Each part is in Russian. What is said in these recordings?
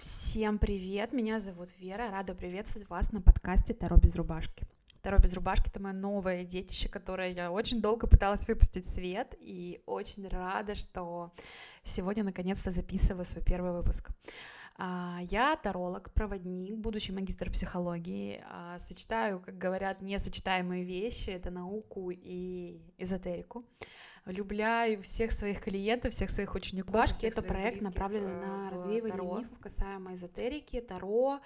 Всем привет, меня зовут Вера, рада приветствовать вас на подкасте Таро без рубашки. Таро без рубашки — это мое новое детище, которое я очень долго пыталась выпустить в свет, и очень рада, что сегодня наконец-то записываю свой первый выпуск. А, я таролог, проводник, будущий магистр психологии, а, сочетаю, как говорят, несочетаемые вещи, это науку и эзотерику влюбляю всех своих клиентов, всех своих учеников. Башки это проект, направленный э, на развеивание таро. мифов касаемо эзотерики, таро,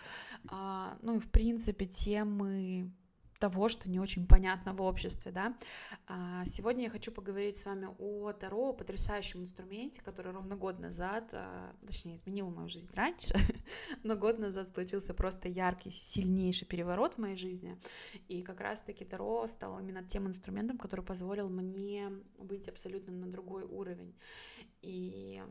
а, ну и в принципе темы того, что не очень понятно в обществе, да. А, сегодня я хочу поговорить с вами о Таро, о потрясающем инструменте, который ровно год назад, а, точнее, изменил мою жизнь раньше, но год назад случился просто яркий, сильнейший переворот в моей жизни, и как раз-таки Таро стал именно тем инструментом, который позволил мне быть абсолютно на другой уровень. И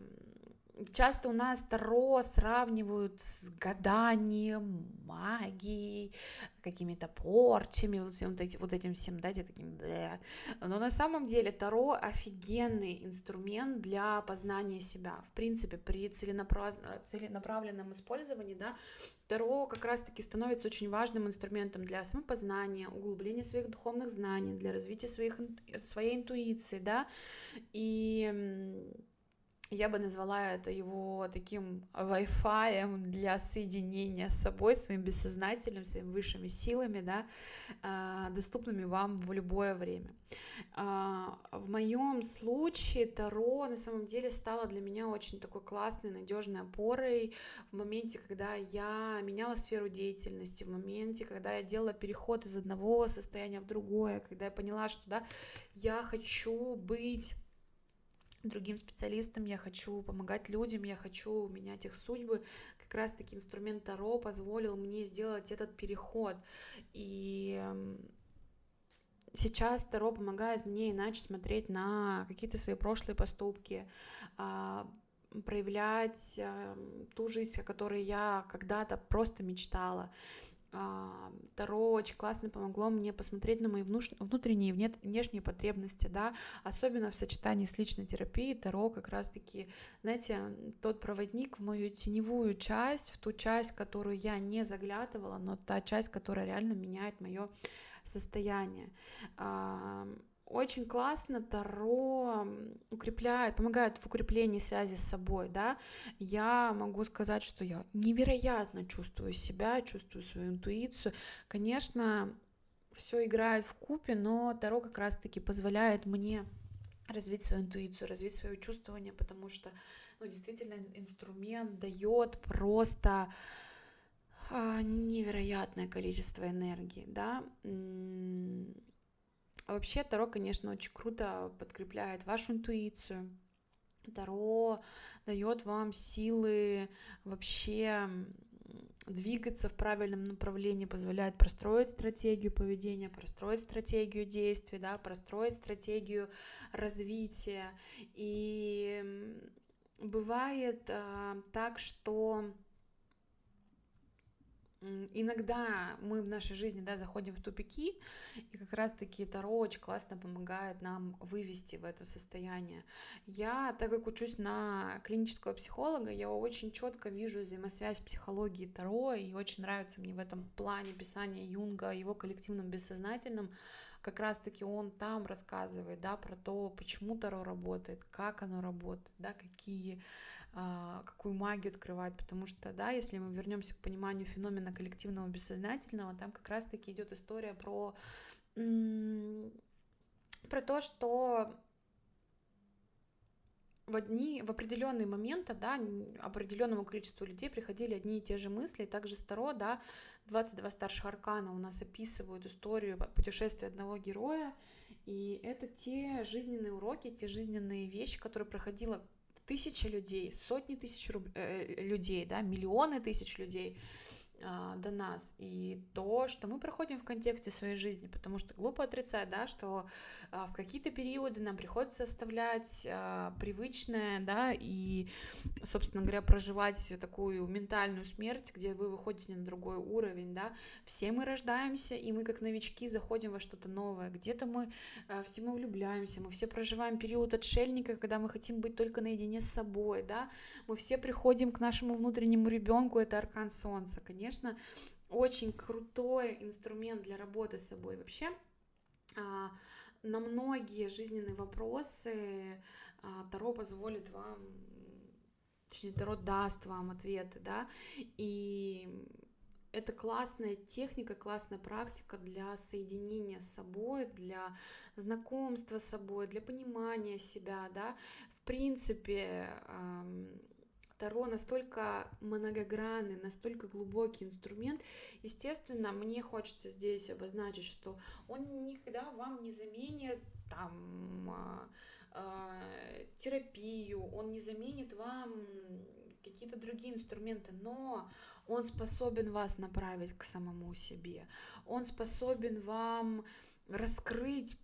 часто у нас Таро сравнивают с гаданием, магией, какими-то порчами, вот, всем, вот этим всем, да, таким, Бля. но на самом деле Таро офигенный инструмент для познания себя, в принципе, при целенаправ... целенаправленном использовании, да, Таро как раз-таки становится очень важным инструментом для самопознания, углубления своих духовных знаний, для развития своих, своей интуиции, да, и я бы назвала это его таким Wi-Fi для соединения с собой, своим бессознательным, своими высшими силами, да, а, доступными вам в любое время. А, в моем случае Таро на самом деле стало для меня очень такой классной, надежной опорой в моменте, когда я меняла сферу деятельности, в моменте, когда я делала переход из одного состояния в другое, когда я поняла, что да, я хочу быть другим специалистам, я хочу помогать людям, я хочу менять их судьбы. Как раз-таки инструмент Таро позволил мне сделать этот переход. И сейчас Таро помогает мне иначе смотреть на какие-то свои прошлые поступки, а, проявлять ту жизнь, о которой я когда-то просто мечтала. А, Таро очень классно помогло мне посмотреть на мои внутренние и внешние потребности, да, особенно в сочетании с личной терапией. Таро как раз-таки, знаете, тот проводник в мою теневую часть, в ту часть, которую я не заглядывала, но та часть, которая реально меняет мое состояние. Очень классно Таро укрепляет, помогает в укреплении связи с собой, да. Я могу сказать, что я невероятно чувствую себя, чувствую свою интуицию. Конечно, все играет в купе, но Таро как раз-таки позволяет мне развить свою интуицию, развить свое чувствование, потому что, ну, действительно, инструмент дает просто а, невероятное количество энергии, да а вообще Таро, конечно, очень круто подкрепляет вашу интуицию. Таро дает вам силы вообще двигаться в правильном направлении, позволяет простроить стратегию поведения, простроить стратегию действий, да, простроить стратегию развития. И бывает а, так, что иногда мы в нашей жизни, да, заходим в тупики, и как раз-таки Таро очень классно помогает нам вывести в это состояние. Я, так как учусь на клинического психолога, я очень четко вижу взаимосвязь психологии Таро, и очень нравится мне в этом плане писания Юнга, его коллективном бессознательном, как раз-таки он там рассказывает, да, про то, почему Таро работает, как оно работает, да, какие какую магию открывать, потому что, да, если мы вернемся к пониманию феномена коллективного бессознательного, там как раз-таки идет история про, про то, что в одни, в определенные моменты, да, определенному количеству людей приходили одни и те же мысли, и также Старо, да, 22 старших аркана у нас описывают историю путешествия одного героя, и это те жизненные уроки, те жизненные вещи, которые проходила тысячи людей, сотни тысяч руб... э, людей, да, миллионы тысяч людей, до нас. И то, что мы проходим в контексте своей жизни, потому что глупо отрицать, да, что а, в какие-то периоды нам приходится оставлять а, привычное, да, и, собственно говоря, проживать такую ментальную смерть, где вы выходите на другой уровень, да, все мы рождаемся, и мы как новички заходим во что-то новое, где-то мы все мы влюбляемся, мы все проживаем период отшельника, когда мы хотим быть только наедине с собой, да, мы все приходим к нашему внутреннему ребенку, это аркан солнца, конечно, конечно, очень крутой инструмент для работы с собой вообще. А, на многие жизненные вопросы а, Таро позволит вам, точнее, Таро даст вам ответы, да, и это классная техника, классная практика для соединения с собой, для знакомства с собой, для понимания себя, да. В принципе, Таро настолько многогранный, настолько глубокий инструмент. Естественно, мне хочется здесь обозначить, что он никогда вам не заменит там а, терапию, он не заменит вам какие-то другие инструменты, но он способен вас направить к самому себе, он способен вам раскрыть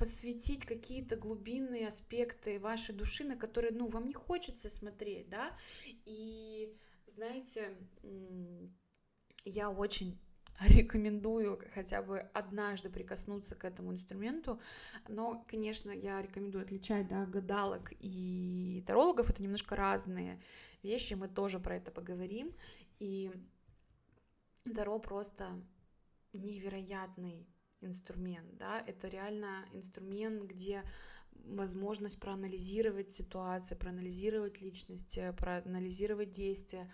посвятить какие-то глубинные аспекты вашей души, на которые, ну, вам не хочется смотреть, да, и, знаете, я очень рекомендую хотя бы однажды прикоснуться к этому инструменту, но, конечно, я рекомендую отличать, да, гадалок и тарологов, это немножко разные вещи, мы тоже про это поговорим, и Таро просто невероятный инструмент, да, это реально инструмент, где возможность проанализировать ситуацию, проанализировать личность, проанализировать действия.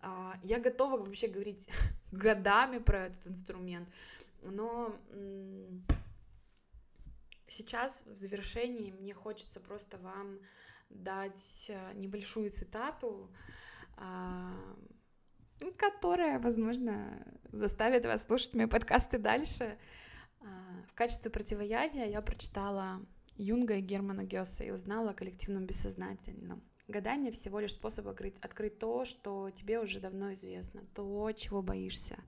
А, я готова вообще говорить годами про этот инструмент, но сейчас в завершении мне хочется просто вам дать э, небольшую цитату, а, которая, возможно, заставит вас слушать мои подкасты дальше. А, в качестве противоядия я прочитала Юнга и Германа Гесса и узнала о коллективном бессознательном. Гадание всего лишь способ открыть, открыть то, что тебе уже давно известно, то, чего боишься.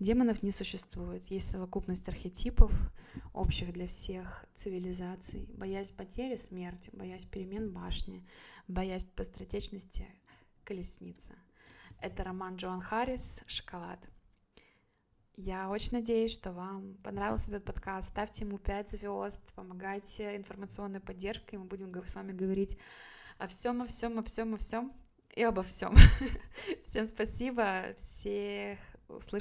Демонов не существует, есть совокупность архетипов, общих для всех цивилизаций, боясь потери смерти, боясь перемен башни, боясь быстротечности колесница. Это роман Джоан Харрис «Шоколад». Я очень надеюсь, что вам понравился этот подкаст. Ставьте ему 5 звезд, помогайте информационной поддержкой. Мы будем с вами говорить о всем, о всем, о всем, о всем и обо всем. Всем спасибо, всех услышим.